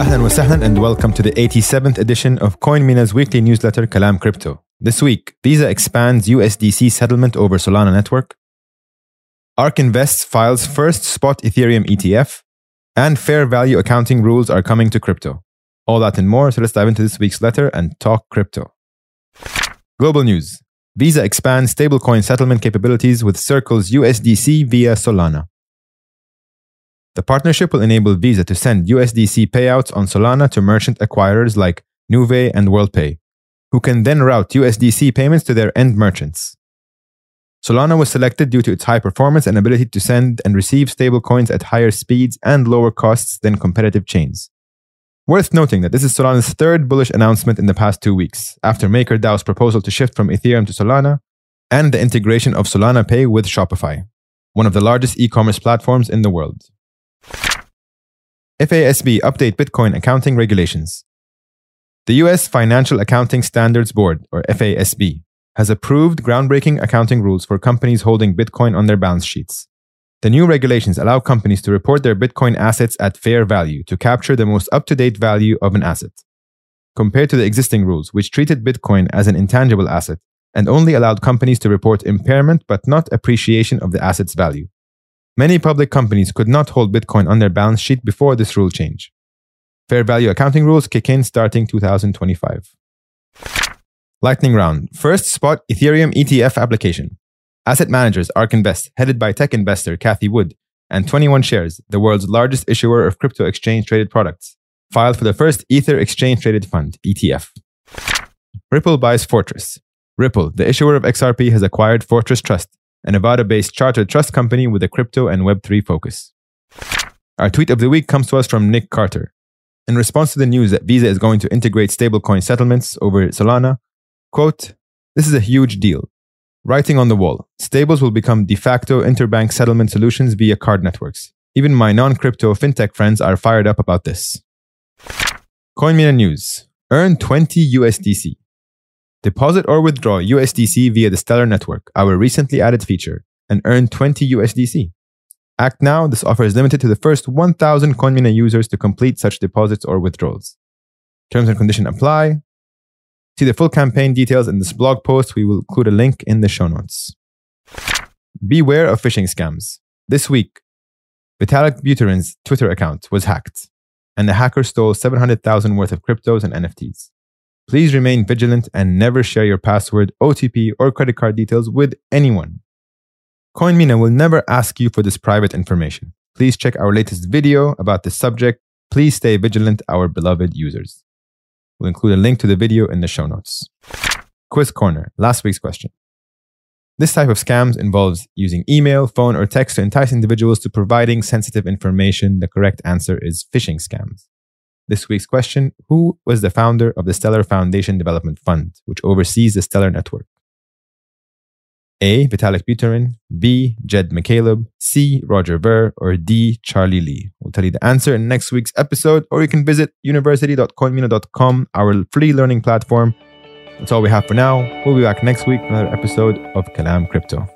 sahlan and welcome to the 87th edition of CoinMENA's weekly newsletter Kalam Crypto. This week, Visa expands USDC settlement over Solana network. ARK Invest files first spot Ethereum ETF, and fair value accounting rules are coming to crypto. All that and more, so let's dive into this week's letter and talk crypto. Global news Visa expands stablecoin settlement capabilities with Circle's USDC via Solana. The partnership will enable Visa to send USDC payouts on Solana to merchant acquirers like Nuvei and WorldPay, who can then route USDC payments to their end merchants. Solana was selected due to its high performance and ability to send and receive stablecoins at higher speeds and lower costs than competitive chains. Worth noting that this is Solana's third bullish announcement in the past two weeks, after MakerDAO's proposal to shift from Ethereum to Solana and the integration of Solana Pay with Shopify, one of the largest e commerce platforms in the world. FASB update Bitcoin accounting regulations. The US Financial Accounting Standards Board, or FASB, has approved groundbreaking accounting rules for companies holding Bitcoin on their balance sheets. The new regulations allow companies to report their Bitcoin assets at fair value to capture the most up to date value of an asset. Compared to the existing rules, which treated Bitcoin as an intangible asset and only allowed companies to report impairment but not appreciation of the asset's value. Many public companies could not hold Bitcoin on their balance sheet before this rule change. Fair value accounting rules kick in starting 2025. Lightning round. First spot Ethereum ETF application. Asset managers ARK Invest, headed by tech investor Cathie Wood, and 21 Shares, the world's largest issuer of crypto exchange traded products, filed for the first Ether exchange traded fund, ETF. Ripple buys Fortress. Ripple, the issuer of XRP, has acquired Fortress Trust, a Nevada based chartered trust company with a crypto and Web3 focus. Our tweet of the week comes to us from Nick Carter. In response to the news that Visa is going to integrate stablecoin settlements over Solana, quote, This is a huge deal. Writing on the wall, stables will become de facto interbank settlement solutions via card networks. Even my non crypto fintech friends are fired up about this. CoinMENA News Earn 20 USDC. Deposit or withdraw USDC via the Stellar network, our recently added feature, and earn 20 USDC. Act now, this offer is limited to the first 1,000 CoinMENA users to complete such deposits or withdrawals. Terms and conditions apply. See the full campaign details in this blog post. We will include a link in the show notes. Beware of phishing scams. This week, Vitalik Buterin's Twitter account was hacked, and the hacker stole 700,000 worth of cryptos and NFTs. Please remain vigilant and never share your password, OTP, or credit card details with anyone. CoinMENA will never ask you for this private information. Please check our latest video about this subject. Please stay vigilant, our beloved users. We'll include a link to the video in the show notes. Quiz Corner, last week's question. This type of scams involves using email, phone, or text to entice individuals to providing sensitive information. The correct answer is phishing scams. This week's question Who was the founder of the Stellar Foundation Development Fund, which oversees the Stellar Network? A. Vitalik Buterin, B. Jed McCaleb, C. Roger Ver, or D. Charlie Lee. We'll tell you the answer in next week's episode, or you can visit university.coinmena.com, our free learning platform. That's all we have for now. We'll be back next week another episode of Kalam Crypto.